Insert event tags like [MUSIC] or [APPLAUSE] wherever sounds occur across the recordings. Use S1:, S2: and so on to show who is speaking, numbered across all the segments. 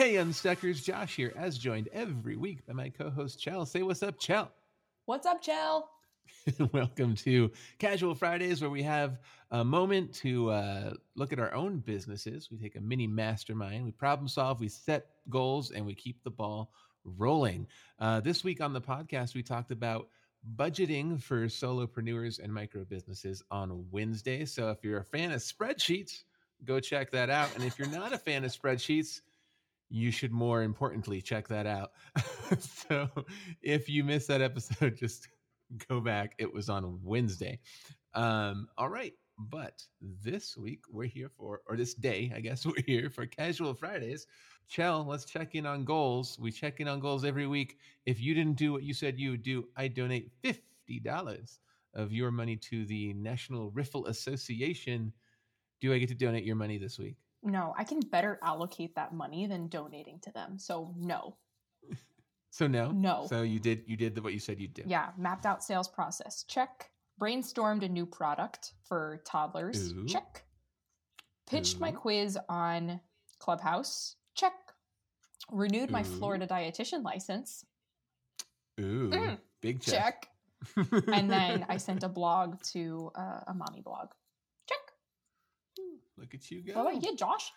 S1: hey, Unstuckers. Josh here, as joined every week by my co host, Chell. Say what's up, Chell.
S2: What's up, Chell? [LAUGHS]
S1: Welcome to Casual Fridays, where we have a moment to uh, look at our own businesses. We take a mini mastermind, we problem solve, we set goals, and we keep the ball rolling. Uh, this week on the podcast, we talked about budgeting for solopreneurs and micro businesses on Wednesday. So if you're a fan of spreadsheets, go check that out. And if you're not a fan of spreadsheets, you should more importantly check that out. [LAUGHS] so if you missed that episode, [LAUGHS] just go back. It was on Wednesday. Um, all right. But this week we're here for, or this day, I guess [LAUGHS] we're here for Casual Fridays. Chell, let's check in on goals. We check in on goals every week. If you didn't do what you said you would do, I donate $50 of your money to the National Rifle Association. Do I get to donate your money this week?
S2: No, I can better allocate that money than donating to them. So no. [LAUGHS]
S1: So no,
S2: No.
S1: So you did you did the, what you said you'd do.
S2: Yeah, mapped out sales process. Check. Brainstormed a new product for toddlers.
S1: Ooh.
S2: Check. Pitched my quiz on Clubhouse. Check. Renewed my Florida dietitian license.
S1: Ooh,
S2: Mm,
S1: big check.
S2: Check. [LAUGHS] and then I sent a blog to uh, a mommy blog.
S1: Look at you go.
S2: What about you, Josh?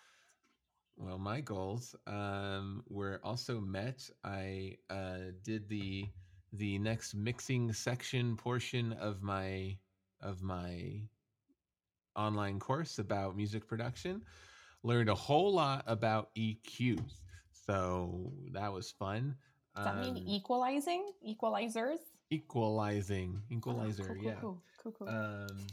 S1: Well, my goals um, were also met. I uh, did the the next mixing section portion of my of my online course about music production. Learned a whole lot about EQs, so that was fun.
S2: Does that mean
S1: Um,
S2: equalizing? Equalizers?
S1: equalizing,
S2: Oh,
S1: equalizer,
S2: cool, cool,
S1: yeah.
S2: Cool, cool, cool.
S1: Um,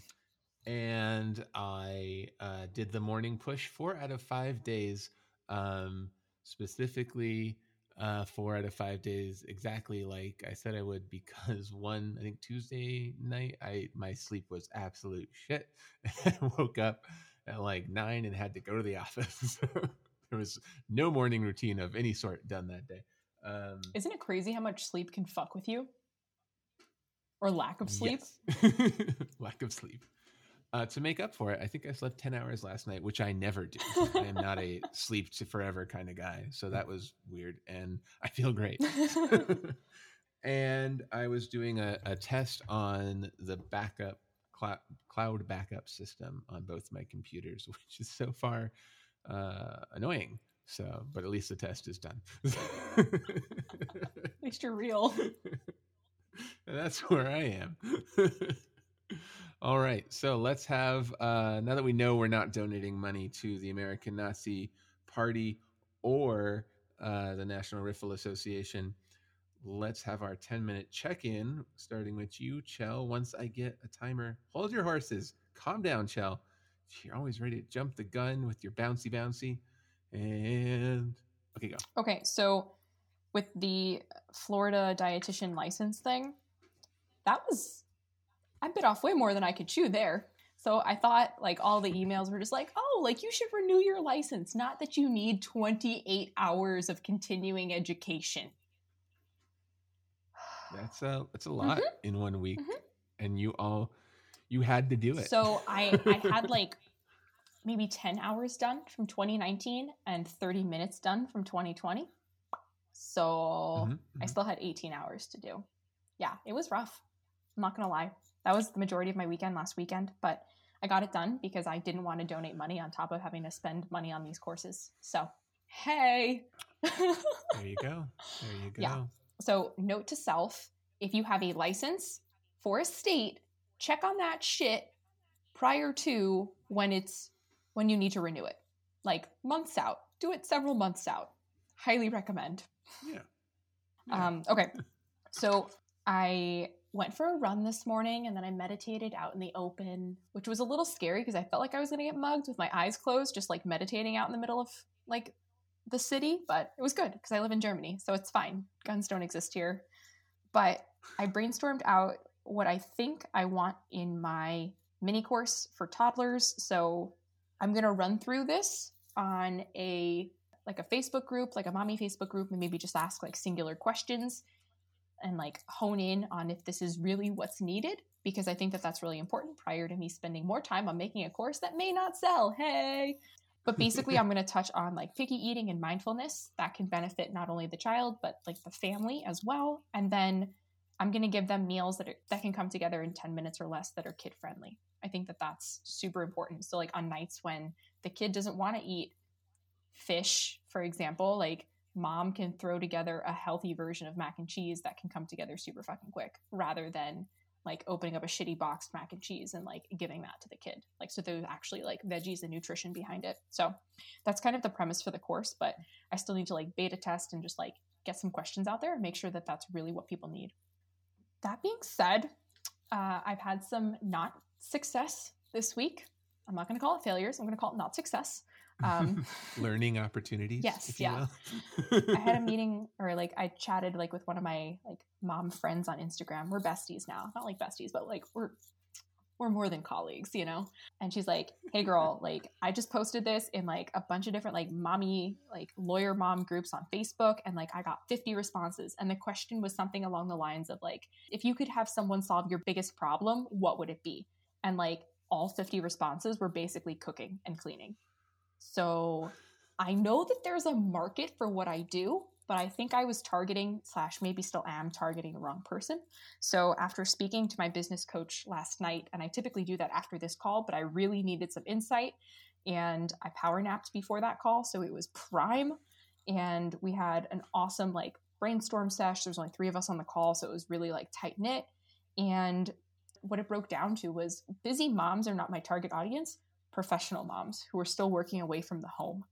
S1: and I uh, did the morning push four out of five days, um, specifically uh, four out of five days, exactly like I said I would, because [LAUGHS] one, I think Tuesday night, I my sleep was absolute shit. [LAUGHS] I woke up at like nine and had to go to the [LAUGHS] office. there was no morning routine of any sort done that day. Um,
S2: Isn't it crazy how much sleep can fuck with you? Or lack of sleep?
S1: Yes. Lack of sleep. Uh, to make up for it, I think I slept 10 hours last night, which I never do. I am not a [LAUGHS] sleep to forever kind of guy. So that was weird. And I feel great. [LAUGHS] [LAUGHS] and I was doing a, a test on the backup cloud, cloud backup system on both my computers, which is so far uh, annoying. So, but at least the test is done.
S2: At least you're real.
S1: And that's where I am. All right. So let's have, uh, now that we know we're not donating money to the American Nazi Party or uh, the National Rifle Association, let's have our 10 minute check in, starting with you, Chell. Once I get a timer, hold your horses. Calm down, Chell. You're always ready to jump the gun with your bouncy bouncy. And okay, go.
S2: Okay, so with the Florida dietitian license thing, that was I bit off way more than I could chew there. So I thought like all the emails were just like, "Oh, like you should renew your license, not that you need 28 hours of continuing education."
S1: That's a that's a lot in one week,
S2: Mhm.
S1: and you all you had to do it.
S2: So I I had like maybe 10 hours done from 2019 and 30 minutes done from 2020. So
S1: Mhm,
S2: I
S1: mhm.
S2: still had 18 hours to do. Yeah, it was rough. I'm not going to lie. That was the majority of my weekend last weekend, but I got it done because I didn't want to donate money on top of having to spend money on these courses. So, hey. [LAUGHS]
S1: there you go. There you go.
S2: Yeah. so, note to self if you have a license for a state, check on that shit prior to when it's when you need to renew it. Like months out. Do it several months out. Highly recommend.
S1: Yeah. Yeah.
S2: Um, okay. [LAUGHS] So I went for a run this morning and then I meditated out in the open, which was a little scary because I felt like I was going to get mugged with my eyes closed, just like meditating out in the middle of like the city. But it was good because I live in Germany, so it's fine. Guns don't exist here. But I brainstormed out what I think I want in my mini course for toddlers. So I'm going to run through this on a like a Facebook group, like a mommy Facebook group, and maybe just ask like singular questions and like hone in on if this is really what's needed because I think that that's really important prior to me spending more time on making a course that may not sell. Hey. but basically i'm [LAUGHS] going to touch on like picky eating and mindfulness that can benefit not only the child but like the family as well and then i'm going to give them meals that are, that can come together in 10 minutes or less that are kid friendly i think that that's super important so like on nights when the kid doesn't want to eat fish for example like mom can throw together a healthy version of mac and cheese that can come together super fucking quick rather than like opening up a shitty boxed mac and cheese and like giving that to the kid. Like, so there's actually like veggies and nutrition behind it. So that's kind of the premise for the course, but I still need to like beta test and just like get some questions out there and make sure that that's really what people need. That being said, uh, I've had some not success this week. I'm not going to call it failures. I'm going to call it not success.
S1: Um, [LAUGHS] Learning opportunities.
S2: Yes, yeah. I had a [LAUGHS] meeting, or like I chatted like with one of my like mom friends on Instagram. We're besties now, not like besties, but like we're we're more than colleagues, you know. And she's like, "Hey, girl, [LAUGHS] like I just posted this in like a bunch of different like mommy like lawyer mom groups on Facebook, and like I got 50 responses. And the question was something along the lines of like, if you could have someone solve your biggest problem, what would it be? And like all 50 responses were basically cooking and cleaning. So I know that there's a market for what I do, but I think I was targeting, slash, maybe still am targeting the wrong person. So after speaking to my business coach last night, and I typically do that after this call, but I really needed some insight and I power napped before that call. So it was prime. And we had an awesome like brainstorm sesh. There's only three of us on the call. So it was really like tight knit. And what it broke down to was busy moms are not my target audience professional moms who are still working away from the home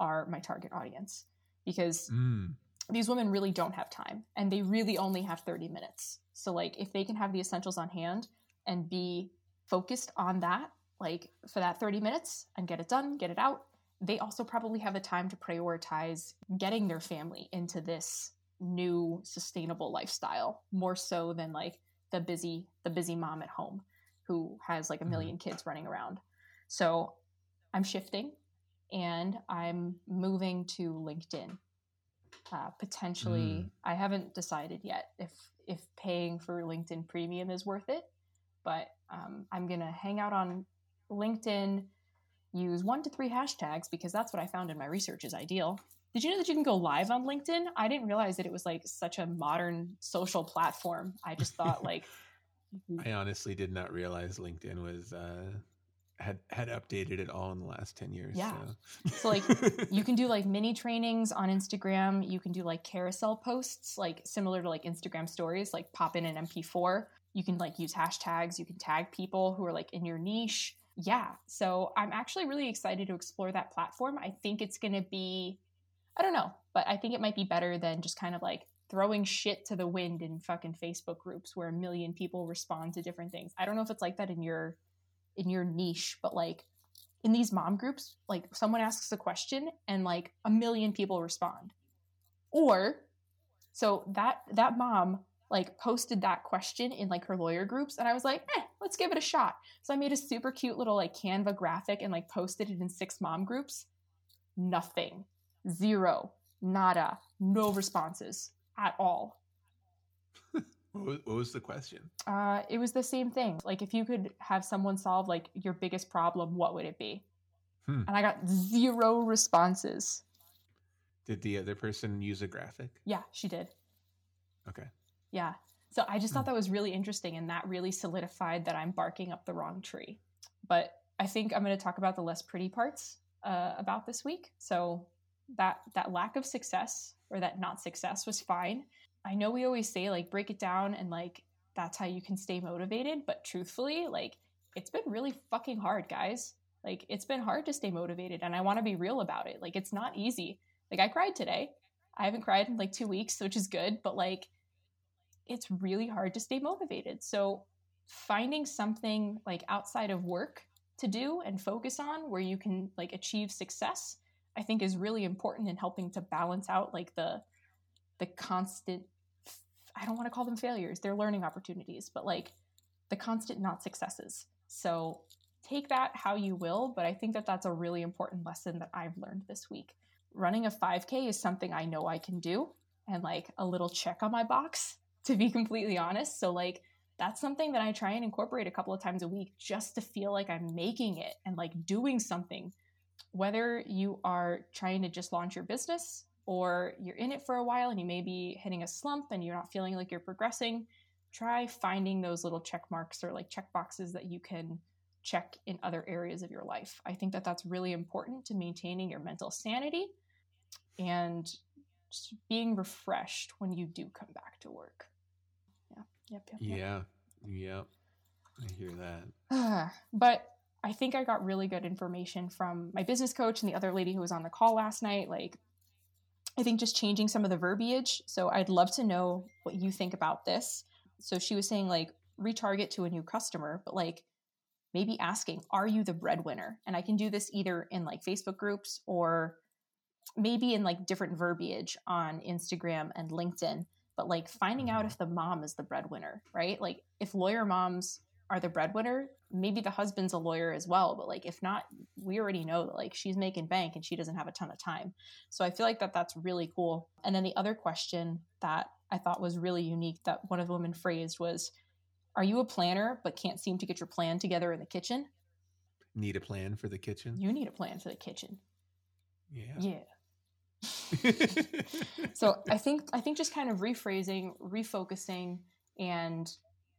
S2: are my target audience because mm. these women really don't have time and they really only have 30 minutes. So like if they can have the essentials on hand and be focused on that like for that 30 minutes and get it done, get it out, they also probably have the time to prioritize getting their family into this new sustainable lifestyle more so than like the busy the busy mom at home who has like a 1000000 mm-hmm. kids running around so I'm shifting and I'm moving to LinkedIn. Uh, potentially, mm. I haven't decided yet if if paying for LinkedIn Premium is worth it, but um, I'm gonna hang out on LinkedIn, use one to three hashtags because that's what I found in my research is ideal. Did you know that you can go live on LinkedIn? I didn't realize that it was like such a modern social platform. I just thought [LAUGHS] like
S1: I honestly did not realize LinkedIn was uh, had had updated it all in the last 10 years
S2: yeah. so, so like you can do [LAUGHS] like mini trainings on instagram. You can do like carousel posts like similar to like instagram stories like pop in an mp4 you can like use hashtags. You can tag people who are like in your niche. Yeah. So i'm actually really excited to explore that platform. I think it's going to be i don't know but i think it might be better than just kind of like throwing shit to the wind in fucking facebook groups where a million people respond to different things. I don't know if it's like that in your in your niche, but like in these mom groups, like someone asks a question and like a million people respond. Or so that that mom like posted that question in like her lawyer groups and I was like, "Eh, let's give it a shot." So I made a super cute little like Canva graphic and like posted it in six mom groups. Nothing. Zero. Nada. No responses at all. [LAUGHS]
S1: What was, the question?
S2: Uh, it was the same thing. Like, if you could have someone solve like your biggest problem, what would it be? Hmm. And I got zero responses.
S1: Did the other person use a graphic?
S2: Yeah, she did.
S1: Okay.
S2: Yeah. So I just thought hmm. that was really interesting, and that really solidified that I'm barking up the wrong tree. But I think I'm going to talk about the less pretty parts uh, about this week. So that that lack of success or that not success was fine. I know we always say like break it down and like that's how you can stay motivated, but truthfully, like it's been really fucking hard, guys. Like it's been hard to stay motivated and I want to be real about it. Like it's not easy. Like I cried today. I haven't cried in like 2 weeks, which is good, but like it's really hard to stay motivated. So finding something like outside of work to do and focus on where you can like achieve success, I think is really important in helping to balance out like the the constant I don't want to call them failures, they're learning opportunities, but like the constant not successes. So take that how you will, but I think that that's a really important lesson that I've learned this week. Running a 5K is something I know I can do and like a little check on my box, [LAUGHS] to be completely honest. So, like, that's something that I try and incorporate a couple of times a week just to feel like I'm making it and like doing something whether you are trying to just launch your business or you're in it for a while and you may be hitting a slump and you're not feeling like you're progressing, try finding those little check marks or like check boxes that you can check in other areas of your life. I think that that's really important to maintaining your mental sanity and just being refreshed when you do come back to work. Yeah. Yep. yep,
S1: yep. Yeah. Yep. I hear that. [SIGHS]
S2: but I think I got really good information from my business coach and the other lady who was on the call last night. Like, I think just changing some of the verbiage. So I'd love to know what you think about this. So she was saying, like, retarget to a new customer, but like maybe asking, are you the breadwinner? And I can do this either in like Facebook groups or maybe in like different verbiage on Instagram and LinkedIn, but like finding out mm-hmm. if the mom is the breadwinner, right? Like if lawyer moms are the breadwinner, maybe the husband's a lawyer as well, but like if not, we already know that like she's making bank and she doesn't have a ton of time. So I feel like that that's really cool. And then the other question that I thought was really unique that one of the women phrased was, "Are you a planner but can't seem to get your plan together in the kitchen?"
S1: Need a plan for the kitchen?
S2: You need a plan for the kitchen.
S1: Yeah.
S2: Yeah. [LAUGHS] so I think I think just kind of rephrasing, refocusing, and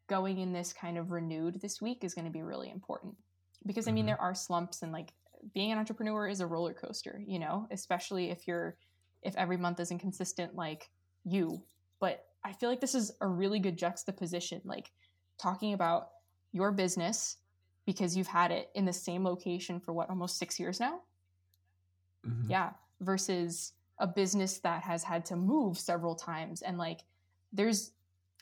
S2: going in this kind of renewed this week is going to be really important because I mean mm-hmm. there are slumps and like being an entrepreneur is a roller coaster, you know, especially if you're if every month isn't consistent like you. But I feel like this is a really good juxtaposition like talking about your business because you've had it in the same location for what almost 6 years now. Mm-hmm. Yeah, versus a business that has had to move several times and like there's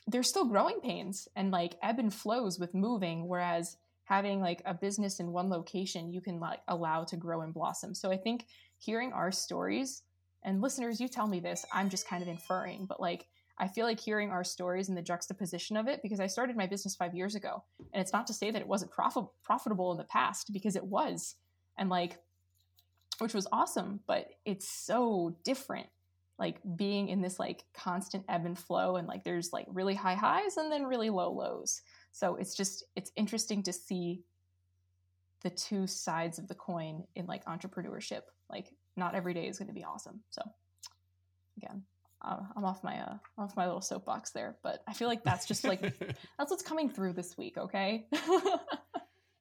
S2: there's still growing pains and like ebb and flows with moving whereas having like a business in one location you can like allow to grow and blossom. So i think hearing our stories and listeners you tell me this i'm just kind of inferring but like i feel like hearing our stories and the juxtaposition of it because i started my business five years ago and it's not to say that it wasn't prof- profitable in the past because it was and like which was awesome but it's so different like being in this like constant ebb and flow and like there's like really high highs and then really low lows. So it's just it's interesting to see the two sides of the coin in like entrepreneurship. Like not every day is going to be awesome. So again uh, i'm off my uh off my little soapbox there but i feel like that's just like [LAUGHS] that's what's coming through this week okay?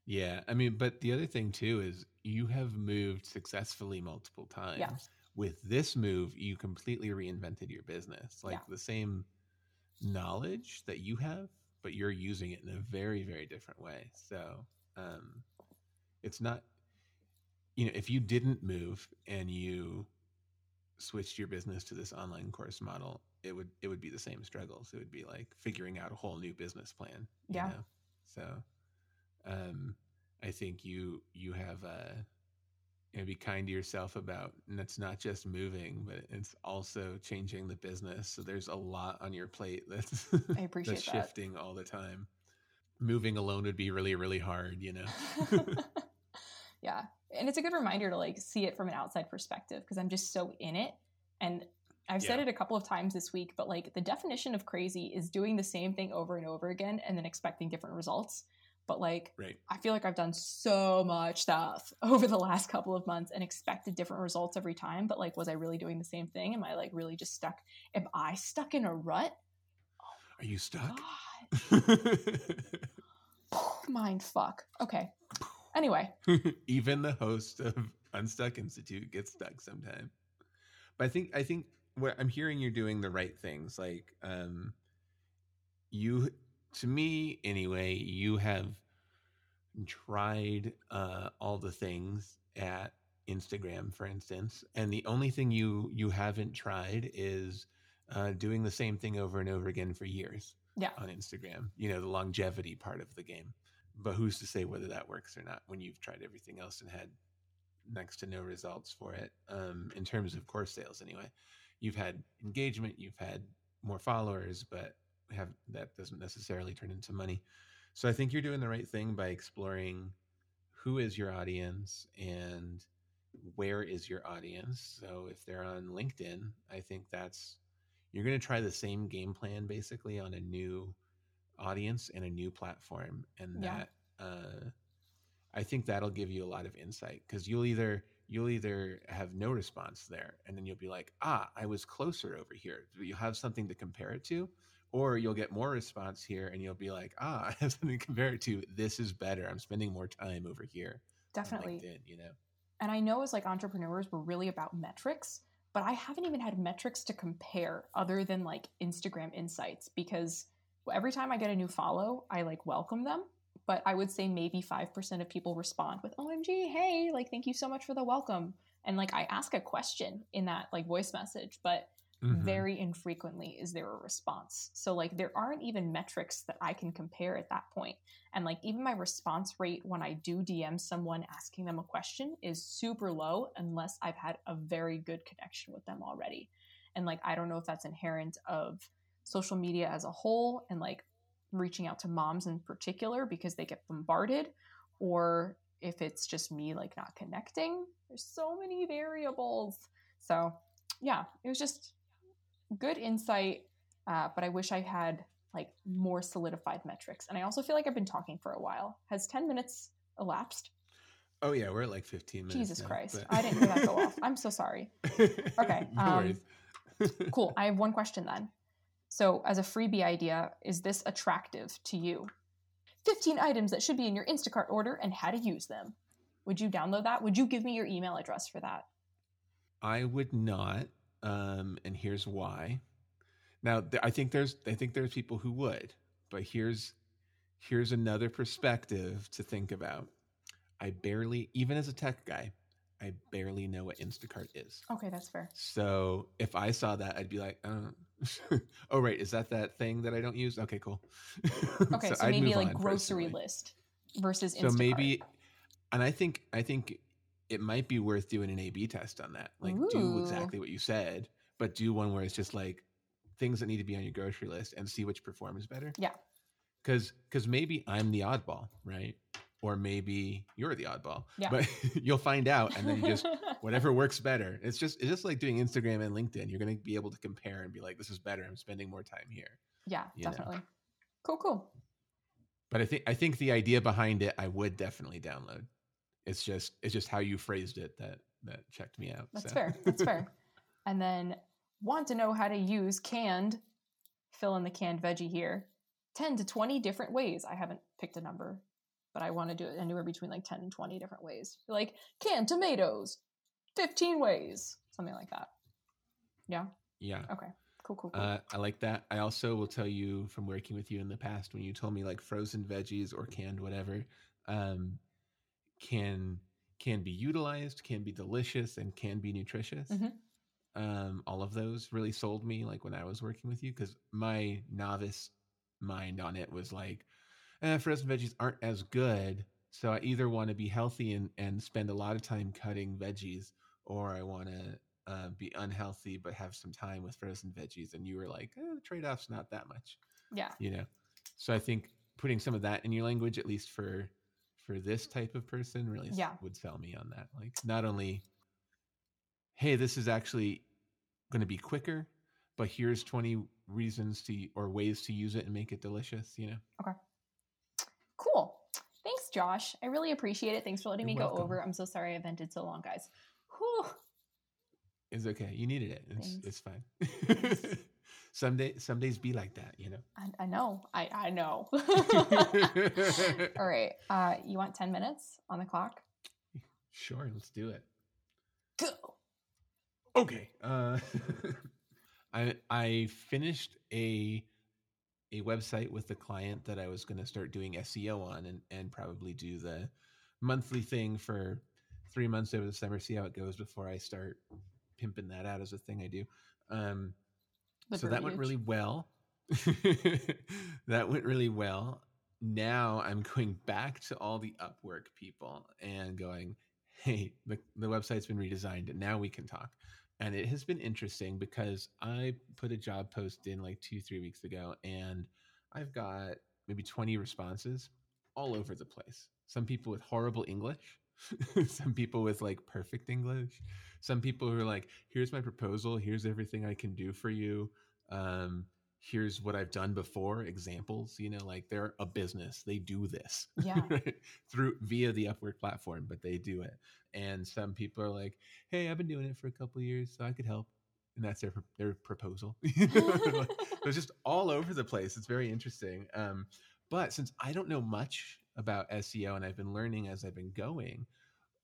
S1: Yeah i mean but the other thing too is you have moved successfully multiple times. yeah with this move you completely reinvented your business like yeah. the same knowledge that you have but you're using it in a very very different way so um it's not you know if you didn't move and you switched your business to this online course model it would it would be the same struggles it would be like figuring out a whole new business plan
S2: yeah
S1: know? so um i think you you have uh know, be kind to yourself about and it's not just moving but it's also changing the business. So there's a lot on your plate that's
S2: i [LAUGHS] appreciate
S1: that's shifting all the time. Moving alone would be really really hard you know? [LAUGHS] [LAUGHS]
S2: Yeah and it's a good reminder to like see it from an outside perspective because i'm just so in it and I've yeah. said it a couple of times this week, but like the definition of crazy is doing the same thing over and over again and then expecting different results but like
S1: right.
S2: I feel like I've done so much stuff [LAUGHS] over the last couple of months and expected different results every time. But like, was I really doing the same thing? Am I like really just stuck? Am I stuck in a rut?
S1: Are you stuck? [LAUGHS]
S2: Mind fuck. Okay. Anyway, [LAUGHS]
S1: even the host of Unstuck Institute gets stuck sometime. But I think I think what I'm hearing you're doing the right things. Like um, you to me anyway, you have tried uh, all the things at Instagram, for instance, and the only thing you you haven't tried is uh, doing the same thing over and over again for years.
S2: Yeah.
S1: on Instagram, you know the longevity part of the game. But who's to say whether that works or not when you've tried everything else and had next to no results for it? Um, in terms of course sales, anyway, you've had engagement, you've had more followers, but have that doesn't necessarily turn into money. So I think you're doing the right thing by exploring who is your audience and where is your audience. So if they're on LinkedIn, I think that's you're going to try the same game plan basically on a new audience and a new platform and yeah. that uh, I think that'll give you a lot of insight because you'll either you'll either have no response there and then you'll be like ah i was closer over here you'll have something to compare it to or you'll get more response here and you'll be like ah i [LAUGHS] have something to compare it to this is better i'm spending more time over here
S2: Definitely.
S1: LinkedIn, you know
S2: And I know as like entrepreneurs, we're really about metrics, but I haven't even had metrics to compare other than like Instagram insights because every time I get a new follow, I like welcome them. But I would say maybe 5% of people respond with, OMG, hey, like, thank you so much for the welcome. And like, I ask a question in that like voice message, but
S1: Mhm.
S2: very infrequently is there a response. So like there aren't even metrics that I can compare at that point. And like even my response rate when I do DM someone asking them a question is super low unless I've had a very good connection with them already. And like I don't know if that's inherent of social media as a whole and like reaching out to moms in particular because they get bombarded or if it's just me like not connecting. There's so many variables. So yeah, it was just good insight, uh, but I wish I had like more solidified metrics. And I also feel like I've been talking for a while. Has 10 minutes elapsed?
S1: oh yeah we're at like 15 minutes
S2: Jesus
S1: now,
S2: Christ.
S1: but-
S2: I didn't hear that go off. I'm so sorry. [LAUGHS] Okay,
S1: no
S2: um, [LAUGHS] Cool. I have one question then. So, as a freebie idea, is this attractive to you? 15 items that should be in your Instacart order and how to use them. Would you download that? Would you give me your email address for that?
S1: I would not, um, and here's why. Now, th- I think there's I think there's people who would, but here's here's another perspective to think about. I barely, even as a tech guy, I barely know what Instacart is.
S2: Okay, that's fair.
S1: So if I saw that, I'd be like, uh, [LAUGHS] "Oh, right, is that that thing that I don't use?" Okay, cool. [LAUGHS]
S2: Okay, so,
S1: I'd
S2: maybe like grocery
S1: personally.
S2: list versus
S1: So
S2: Instacart.
S1: maybe, and I think I think it might be worth doing an A/B test on that. Like, do exactly what you said, but do one where it's just like things that need to be on your grocery list and see which performs better.
S2: Yeah.
S1: Because because maybe I'm the oddball, right? Or maybe you're the oddball.
S2: Yeah.
S1: But [LAUGHS] you'll find out, and then you just [LAUGHS] whatever works better. It's just it's just like doing Instagram and LinkedIn. You're gonna be able to compare and be like, this is better. I'm spending more time here.
S2: yeah,
S1: you know.
S2: definitely. Cool, cool.
S1: But I think I think the idea behind it, I would definitely download. It's just it's just how you phrased it that that checked me out.
S2: That's
S1: so.
S2: fair. That's fair. And then want to know how to use canned, fill in the canned veggie here, 10 to 20 different ways. I haven't picked a number, but I want to do it anywhere between like 10 and 20 different ways. Like canned tomatoes, 15 ways, something like that. Yeah.
S1: yeah.
S2: Okay. Cool, cool, cool.
S1: Uh, I like that. I also will tell you from working with you in the past when you told me like frozen veggies or canned whatever um, can can be utilized, can be delicious, and can be nutritious.
S2: Mhm.
S1: Um, all of those really sold me like when I was working with you because my novice mind on it was like eh, frozen veggies aren't as good. So I either want to be healthy and, and spend a lot of time cutting veggies, or I want to uh, be unhealthy but have some time with frozen veggies. And you were like, eh, the trade off's not that much,
S2: yeah.
S1: you know. So I think putting some of that in your language, at least for for this type of person, really
S2: Yeah.
S1: would sell me on that. Like not only, hey, this is actually going to be quicker, but here's 20 reasons to or ways to use it and make it delicious, you know. Okay.
S2: Cool. Thanks, Josh. I really appreciate it. Thanks for letting
S1: You're
S2: me go over. I'm so sorry I vented so long, guys. Whew.
S1: It's okay. You needed it. It's it's fine. [LAUGHS] some day some days be like that, you know.
S2: I, I know. I, I know. [LAUGHS] [LAUGHS] All right. Uh, you want 10 minutes on the clock?
S1: Sure, let's do it.
S2: Go.
S1: Okay. Uh, [LAUGHS] I I finished a a website with the client that I was going to start doing SEO on and and probably do the monthly thing for three months over the summer, see how it goes before I start pimping that out as a thing I do. Um,
S2: The
S1: so that went really well. [LAUGHS] that went really well. Now I'm going back to all the Upwork people and going, hey, the, the website's been redesigned and now we can talk. And it has been interesting because I put a job post in like two, three weeks ago and I've got maybe 20 responses all over the place. Some people with horrible English, [LAUGHS] some people with like perfect English, some people who are like, here's my proposal, here's everything I can do for you. Um, here's what I've done before, examples, you know, like they're a business, they do this [LAUGHS]
S2: Yeah.
S1: through via the Upwork platform, but they do it. And some people are like, "Hey, I've been doing it for a couple years, so I could help." And that's their their proposal. [LAUGHS] So it's just all over the place. It's very interesting. Um, but since I don't know much about SEO and I've been learning as I've been going,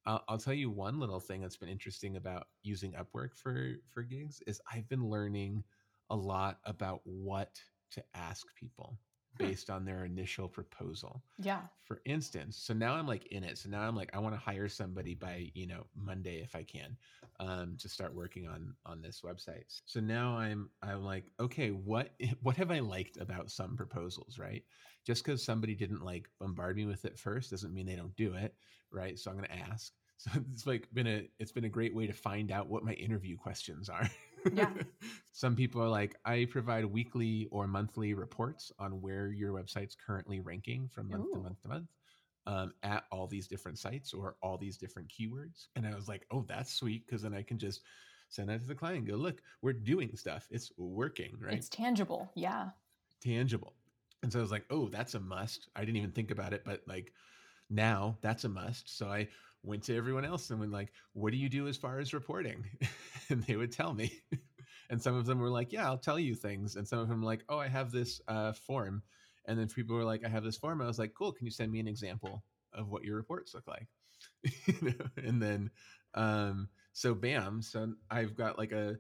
S1: I'll, I'll tell you one little thing that's been interesting about using Upwork for for gigs is I've been learning a lot about what to ask people
S2: Hmm.
S1: based on their initial proposal.
S2: yeah.
S1: For instance, so now I'm like in it. So now I'm like I want to hire somebody by you know Monday if I can, um, to start working on on this website. So now I'm I'm like okay, what [LAUGHS] what have I liked about some proposals, right? Just because somebody didn't like bombard me with it first doesn't mean they don't do it, right? So I'm going to ask. [LAUGHS] So it's like been a it's been a great way to find out what my interview questions are.
S2: Yeah. [LAUGHS]
S1: Some people are like, I provide weekly or monthly reports on where your website's currently ranking from month to month to month um, at all these different sites or all these different keywords. And I was like, oh, that's sweet because then I can just send that to the client and go, look, we're doing stuff. It's working, right?
S2: It's tangible. Yeah.
S1: tangible. And so I was like, oh, that's a must. I didn't even think about it, but like now that's a must. So I went to everyone else and went like, what do you do as far as reporting? [LAUGHS] and they would tell me. [LAUGHS] and some of them were like, yeah, I'll tell you things. And some of them were like, oh, I have this uh, form. And then people were like, I have this form. I was like, cool. Can you send me an example of what your reports look like? [LAUGHS] You know? and then, um, so bam. So I've got like a,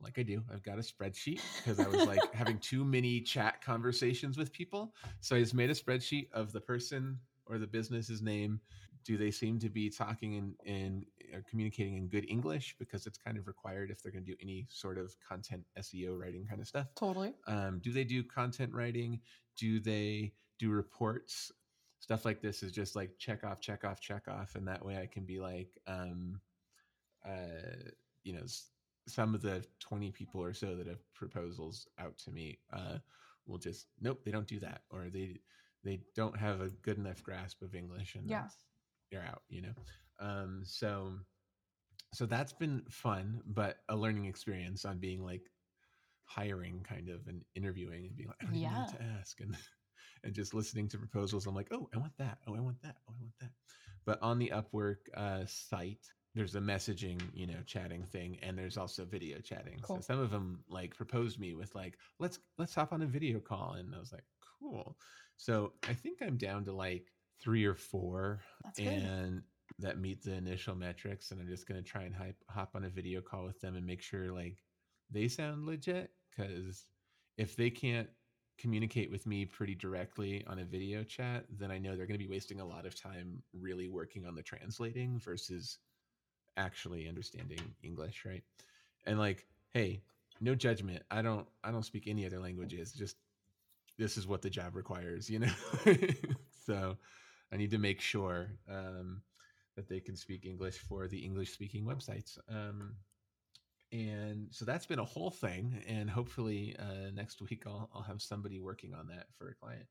S1: like I do, I've got a spreadsheet because I was like [LAUGHS] having too many chat conversations with people. So I just made a spreadsheet of the person or the business's name. Do they seem to be talking in, in uh, communicating in good English? Because it's kind of required if they're going to do any sort of content SEO writing kind of stuff.
S2: Totally.
S1: Um, do they do content writing? Do they do reports? Stuff like this is just like check off, check off, check off, and that way I can be like, um, uh, you know, some of the twenty people or so that have proposals out to me uh, will just nope, they don't do that, or they they don't have a good enough grasp of English, and
S2: Yeah.
S1: you're out, you know. Um, so so that's been fun, but a learning experience on being like hiring kind of and interviewing and being like, I don't even know what to ask. And [LAUGHS] and just listening to proposals. I'm like, oh, I want that. Oh, I want that. Oh, I want that. But on the Upwork uh, site, there's a messaging, you know, chatting thing, and there's also video chatting.
S2: Cool.
S1: So some of them like proposed me with like, let's let's hop on a video call, and I was like, cool. So I think I'm down to like three or four
S2: That's good.
S1: and that meet the initial metrics and i'm just going to try and hype, hop on a video call with them and make sure like they sound legit because if they can't communicate with me pretty directly on a video chat then i know they're going to be wasting a lot of time really working on the translating versus actually understanding english right? And like hey no judgment. I don't i don't speak any other languages. Just this is what the job requires you know? [LAUGHS] So i need to make sure um, that they can speak english for the english speaking websites. Um, and so that's been a whole thing and hopefully uh, next week I'll, I'll have somebody working on that for a client.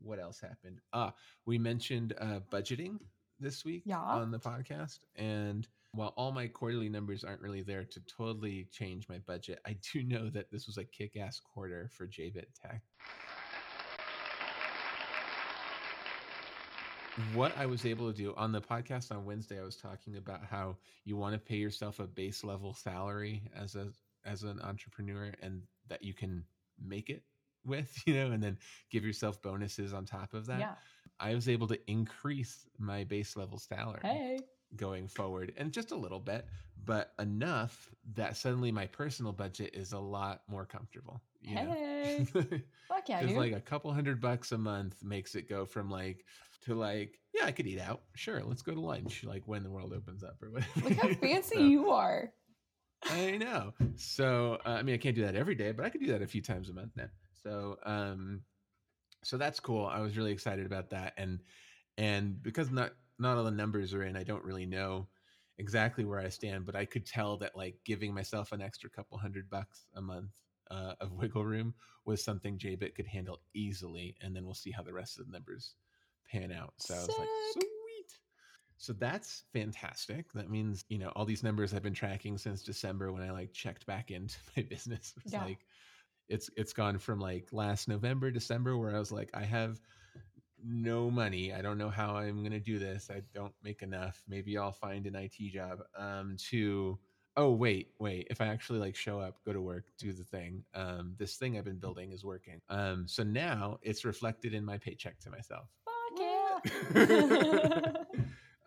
S1: What else happened? Ah we mentioned uh, budgeting this week
S2: Yeah.
S1: on the podcast and while all my quarterly numbers aren't really there to totally change my budget i do know that this was a kick-ass quarter for jbit tech what I was able to do on the podcast on Wednesday, I was talking about how you want to pay yourself a base level salary as a as an entrepreneur, and that you can make it with, [LAUGHS] you know, and then give yourself bonuses on top of that.
S2: yeah.
S1: I was able to increase my base level salary
S2: Hey.
S1: going forward, and just a little bit, but enough that suddenly my personal budget is a lot more comfortable. You
S2: Hey.
S1: know? [LAUGHS]
S2: Fuck yeah,
S1: Because
S2: dude.
S1: like a couple hundred bucks a month makes it go from like to like, yeah, I could eat out. Sure, let's go to lunch, like when the world opens up or whatever.
S2: Look how [LAUGHS] fancy
S1: So,
S2: you are.
S1: I know. So uh, I mean, I can't do that every day, but I could do that a few times a month now. So um, so that's cool. I was really excited about that, and and because not not all the numbers are in, I don't really know exactly where I stand, but I could tell that like giving myself an extra couple hundred bucks a month uh, of wiggle room was something JBit could handle easily, and then we'll see how the rest of the numbers pan out. So I was like, sweet. So that's fantastic. That means you know all these numbers I've been tracking since December when I like checked back into [LAUGHS] my business. Was
S2: Yeah.
S1: like it's it's gone from like last November, December, where I was like, I have no money. I don't know how I'm going to do this. I don't make enough. Maybe I'll find an IT job. Um, to oh wait, wait. If I actually like show up, go to work, do the thing, um, this thing I've been building is working. Um, so now it's reflected in my paycheck to myself. [LAUGHS]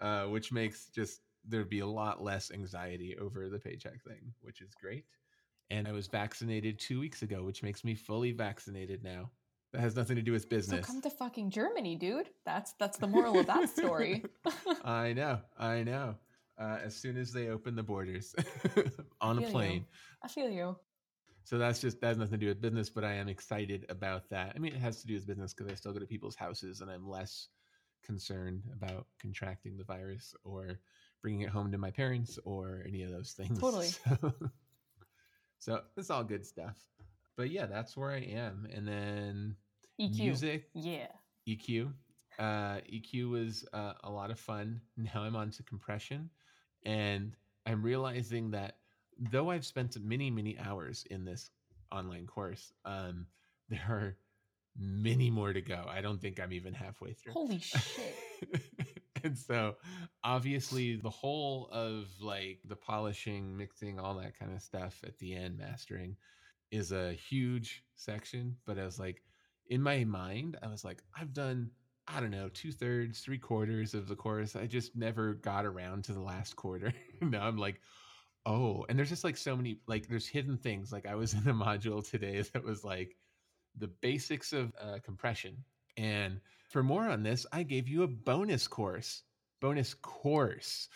S1: Uh, which makes just there'd be a lot less anxiety over the paycheck thing, which is great. And I was vaccinated two weeks ago, which makes me fully vaccinated now. That has nothing to do with business.
S2: So come to fucking Germany, dude. That's that's the moral of that story. [LAUGHS] [LAUGHS]
S1: I know, I know. Uh, as soon as they open the borders on a
S2: feel you.
S1: plane.
S2: I feel you.
S1: So that's just that has nothing to do with business, but I am excited about that. I mean, it has to do with business because I still go to people's houses and I'm less concerned about contracting the virus or bringing it home to my parents or any of those things.
S2: Totally.
S1: So, [LAUGHS] so it's all good stuff. But yeah, that's where I am. And then
S2: EQ.
S1: music,
S2: Yeah.
S1: EQ. Uh, EQ was uh, a lot of fun. [LAUGHS] Now I'm on to compression. And I'm realizing that though I've spent many, many hours in this online course, um, [LAUGHS] there are many more to go. I don't think I'm even halfway through.
S2: Holy shit. [LAUGHS]
S1: and so obviously the whole of like the polishing, mixing, all that kind of stuff at the end, mastering is a huge section. But I was like, in my mind, I was like, I've done, I don't know, two thirds, three quarters of the course. I just never got around to the last quarter. [LAUGHS] now I'm like, oh, and there's just like so many, like there's hidden things. Like I was in a module today [LAUGHS] that was like the basics of uh, compression. And for more on this, I gave you a bonus course. Bonus course.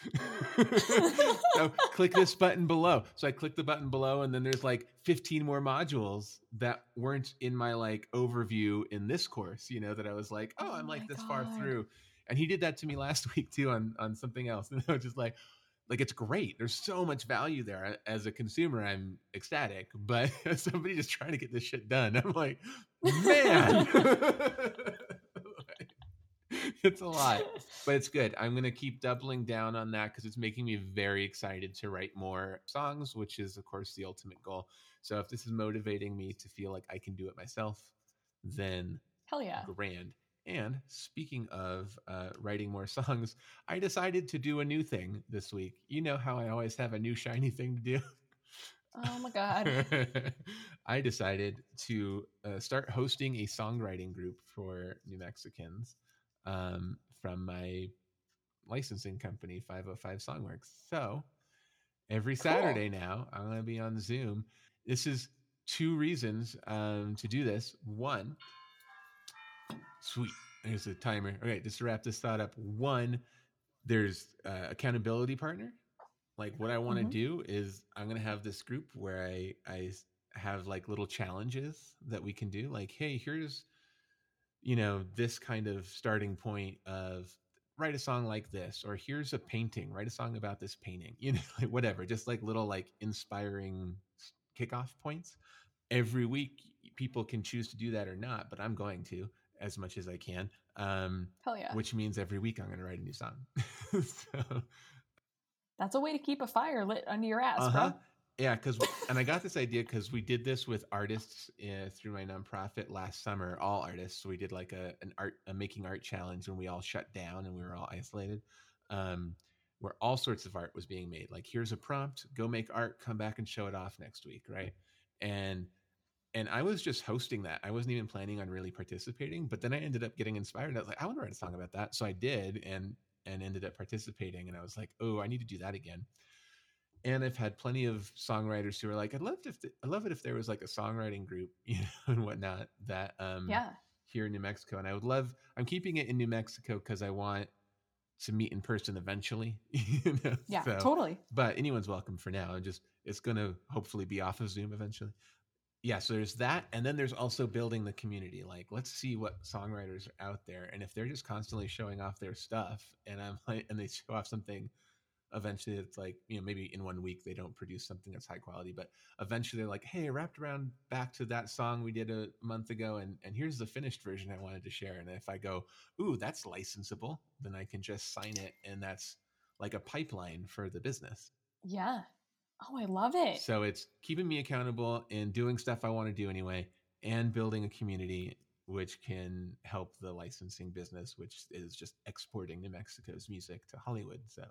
S1: [LAUGHS] so click this button below. So I click the button below, and then there's like 15 more modules that weren't in my like overview in this course, you know, that I was like, oh,
S2: Oh
S1: I'm like
S2: my
S1: this far through. And he did that to me last [LAUGHS] week too on on something else. [LAUGHS] And I was just like, like it's great. There's so much value there. As a consumer, I'm ecstatic, but [LAUGHS] as somebody just trying to get this shit done, I'm like, man, [LAUGHS] [LAUGHS] it's a lot, but it's good. I'm gonna keep doubling down on that because it's making me very excited to write more songs, which is of course the ultimate goal. So if this is motivating me to feel like I can do it myself, then
S2: Hell yeah.
S1: grand. And speaking of uh, writing more [LAUGHS] songs, I decided to do a new thing this week. You know how I always have a new shiny thing to do.
S2: Oh my god. [LAUGHS]
S1: I decided to uh, start hosting a songwriting group for New Mexicans um, from my licensing company, 505 Songworks. So every
S2: Cool.
S1: Saturday now, I'm going to be on Zoom. This is two reasons um, to do this. One, sweet. There's a timer. Okay, just to wrap this thought up. One, there's uh, accountability partner. Like what I want to
S2: Mhm.
S1: do is I'm going to have this group where I I have like little challenges that we can do. Like, hey, here's you know this kind of starting point of write a song like this or here's a painting write a song about this painting [LAUGHS] you know like whatever just like little like inspiring kickoff points every week people can choose to do that or not but i'm going to as much as i can um
S2: Hell yeah.
S1: which means every week i'm going to write a new song [LAUGHS] so
S2: That's a way to keep a fire lit under your ass,
S1: uh-huh.
S2: bro.
S1: Yeah, because [LAUGHS] and I got this idea because we did this with artists uh, through my nonprofit last summer. All artists, we did like a an art a making art challenge when we all shut down and we were all isolated, um, where all sorts of art was being made. Like here's a prompt, go make art, come back and show it off next week, right? And and I was just hosting that. I wasn't even planning on really participating, but then I ended up getting inspired. I was like, I want to write a song about that, so I did, and and ended up participating. And I was like, oh, I need to do that again and I've had plenty of songwriters who are like, I'd love if I love it if there was like a songwriting group, [LAUGHS] you know, and whatnot that um
S2: Yeah.
S1: here in New Mexico. And I would love I'm keeping it in New Mexico because I want to meet in person eventually. [LAUGHS] you know?
S2: Yeah.
S1: So-
S2: Totally.
S1: but anyone's welcome for now. And just it's gonna hopefully be off of Zoom eventually. Yeah, so there's that, and then there's also building the community. Like, let's see what songwriters are out there, and if they're just constantly showing off their stuff, and I'm like, and they [LAUGHS] show off something, eventually it's like, you know, maybe in one week they don't produce something that's high quality, but eventually they're like, hey, wrapped around back to that song we did a month ago, and and here's the finished version I wanted to share. And if I go, ooh, that's licensable, then I can just sign it, and that's like a pipeline for the business.
S2: Yeah. Oh, I love it.
S1: So it's keeping me accountable and doing stuff I want to do anyway, and building a community which can help the licensing business, which is just exporting New Mexico's music to Hollywood. So,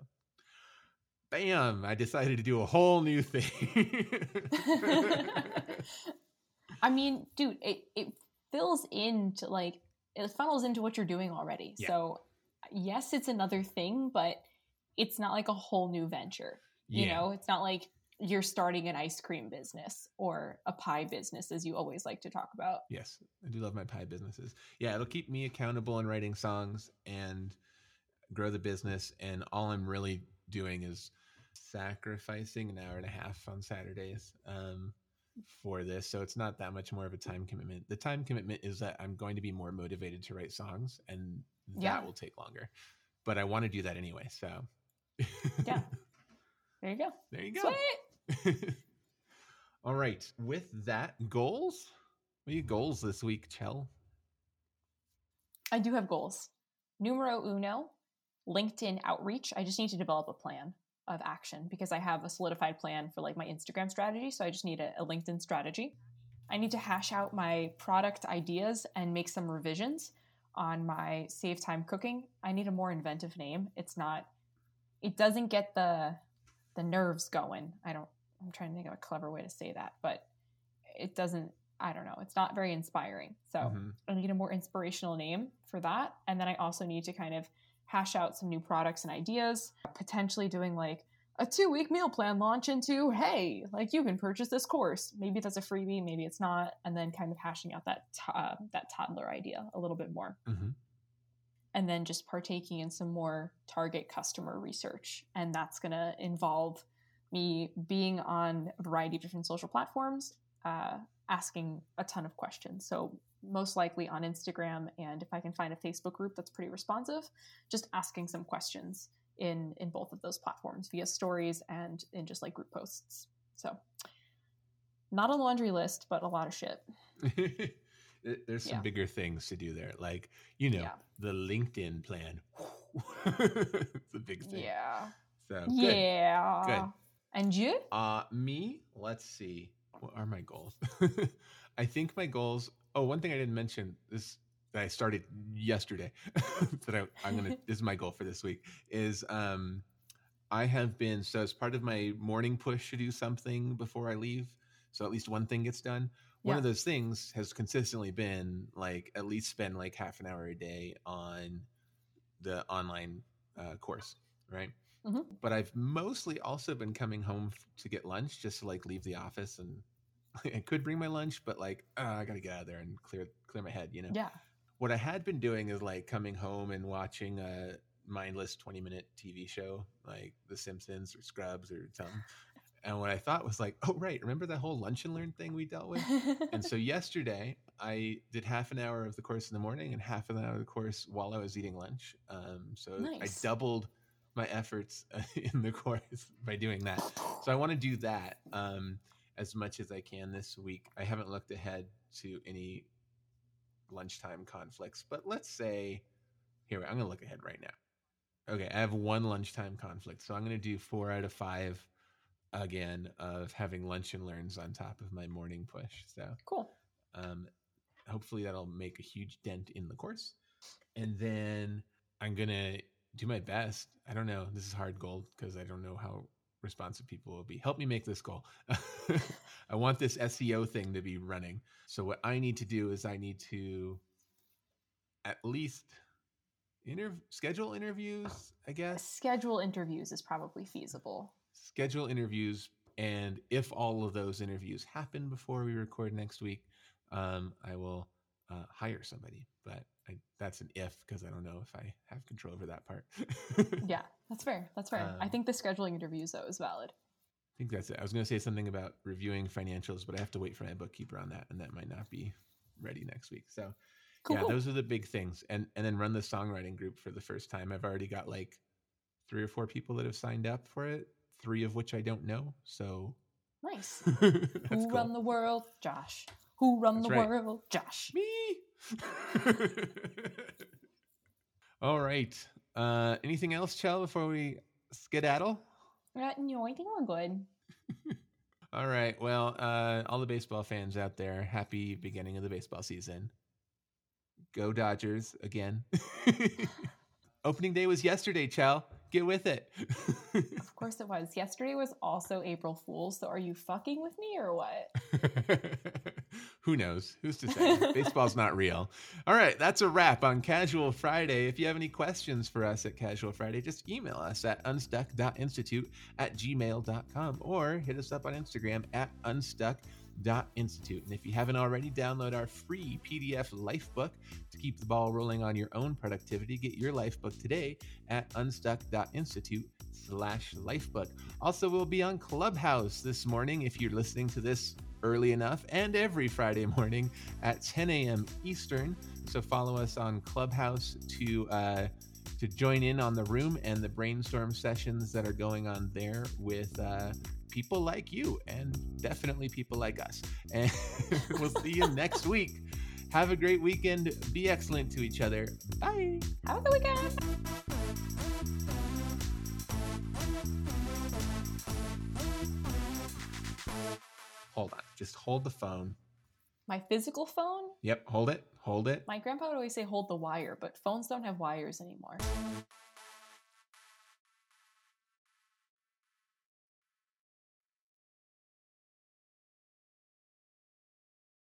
S1: bam! I decided to do a whole new thing. [LAUGHS] [LAUGHS]
S2: I mean, dude, it it fills into like it funnels into what you're doing already.
S1: Yeah.
S2: So, yes, it's another thing, but it's not like a whole new venture. You
S1: Yeah.
S2: know, it's not like you're starting an ice cream business or a pie business, as you always like to talk about.
S1: Yes, I do love my pie businesses. Yeah, it'll keep me accountable in writing songs and grow the business. And all I'm really doing is sacrificing an hour and a half on Saturdays um, for this. So it's not that much more of a time commitment. The time commitment is that I'm going to be more motivated to write songs, and that
S2: Yeah.
S1: will take longer. But I want to do that anyway. So
S2: Yeah. [LAUGHS] There you go.
S1: there you go.
S2: Sweet. [LAUGHS]
S1: all right. With that, goals. What are your goals this week, Chell?
S2: I do have goals. Numero uno, LinkedIn outreach. I just need to develop a plan of action because I have a solidified plan for like my Instagram strategy. So I just need a, a LinkedIn strategy. I need to hash out my product ideas and make some revisions on my save time cooking. I need a more inventive name. It's not it doesn't get the the nerves going. I don't I'm trying to think of a clever way to say that, but it doesn't I don't know. It's not very inspiring. So
S1: Mhm.
S2: I need a more inspirational name for that. And then I also need to kind of hash out some new products and ideas, potentially doing like a two week meal plan launch into, hey, like you can purchase this course. Maybe that's a freebie, maybe it's not. And then kind of hashing out that, uh, that toddler idea a little bit more.
S1: Mhm.
S2: And then just partaking in some more target customer research. And that's going to involve me being on a variety of different social platforms, uh, asking a ton of questions. So most likely on Instagram, and if I can find a Facebook group that's pretty responsive, just asking some questions in in both of those platforms via stories and in just like group posts. So not a laundry list, but a lot of shit. [LAUGHS]
S1: There's some
S2: Yeah.
S1: bigger things to do there, like you know
S2: Yeah.
S1: the LinkedIn plan. [LAUGHS] it's a big thing.
S2: Yeah.
S1: So good.
S2: Yeah.
S1: Good.
S2: And you?
S1: Uh, me. Let's see. What are my goals? [LAUGHS] I think my goals. Oh, one thing I didn't mention this that I started yesterday [LAUGHS] that I, I'm gonna. this [LAUGHS] is my goal for this week. Is um, I have been so as part of my morning push to do something before I leave, so at least one thing gets done. One
S2: Yeah.
S1: of those things has consistently been like at least spend like half an hour a day on the online uh, course, right?
S2: Mhm.
S1: But I've mostly also been coming home to get lunch, just to like leave the office, and [LAUGHS] I could bring my lunch, but like uh, I gotta get out of there and clear clear my head, you know.
S2: Yeah.
S1: What I had been doing is like coming home and watching a mindless twenty minute TV show like The Simpsons or Scrubs or something. And what I thought was like, oh right, remember that whole lunch and learn thing we dealt with? and so [LAUGHS] yesterday I did half an hour of the course in the morning and half an hour of the course while I was eating lunch. Um, so
S2: Nice.
S1: I doubled my efforts [LAUGHS] in the course by doing that. So I want to do that um, as much as I can this week. I haven't looked ahead to any lunchtime conflicts, but let's say here I'm going to look ahead right now. Okay, I have one lunchtime conflict, so I'm going to do four out of five again of having lunch and learns on top of my morning push. So
S2: cool.
S1: um, hopefully that'll make a huge dent in the course. And then I'm gonna do my best. I don't know. This is hard goal because I don't know how responsive people will be. Help me make this goal. [LAUGHS] I want this SEO thing to be running. So what I need to do is I need to at least inter- schedule interviews. I guess
S2: Schedule interviews is probably feasible.
S1: schedule interviews and if all of those interviews happen before we record next week um, i will uh, hire somebody but I, that's an if because i don't know if i have control over that part
S2: Yeah, that's fair. That's fair. I
S1: Um,
S2: think the scheduling interviews though is valid.
S1: I think that's it i was going to say something about reviewing financials but i have to wait for my bookkeeper on that and that might not be ready next week so
S2: Cool.
S1: yeah
S2: cool.
S1: those are the big things and and then run the songwriting group for the first time i've already got like three or four people that have signed up for it three of which i don't know so
S2: nice. [LAUGHS] Who
S1: cool.
S2: run the world? Josh. Who run
S1: That's
S2: the
S1: right.
S2: world? Josh.
S1: Me. [LAUGHS] All right. Uh, anything else, Chell, before we skedaddle?
S2: Uh, no, I think we're good. [LAUGHS]
S1: all right. Well, uh, all the baseball fans out there, happy beginning of the baseball season. Go Dodgers again. [LAUGHS] Opening day was yesterday, Chell. Get with it.
S2: of course it was. Yesterday was also April Fool's. So are you fucking with me or what? [LAUGHS]
S1: Who knows? Who's to say? Baseball's not real. All right, that's a wrap on Casual Friday. If you have any questions for us at Casual Friday, just email us at unstuck.institute at gmail.com or hit us up on Instagram at unstuck Institute. And if you haven't already, download our free PDF life book to keep the ball rolling on your own productivity. Get your life book today at unstuck.institute slash lifebook. Also, we'll be on Clubhouse this morning if you're listening to this early enough and every Friday morning at 10 a.m. Eastern. So follow us on Clubhouse to uh, to join in on the room and the brainstorm sessions that are going on there with uh, people like you and definitely people like us. And [LAUGHS] we'll see you next week. Have a great weekend. Be excellent to each other. Bye.
S2: Have a good weekend.
S1: Hold on. Just hold the phone.
S2: My physical phone?
S1: Yep, hold it. Hold it.
S2: My grandpa would always say hold the wire, but phones don't have wires anymore.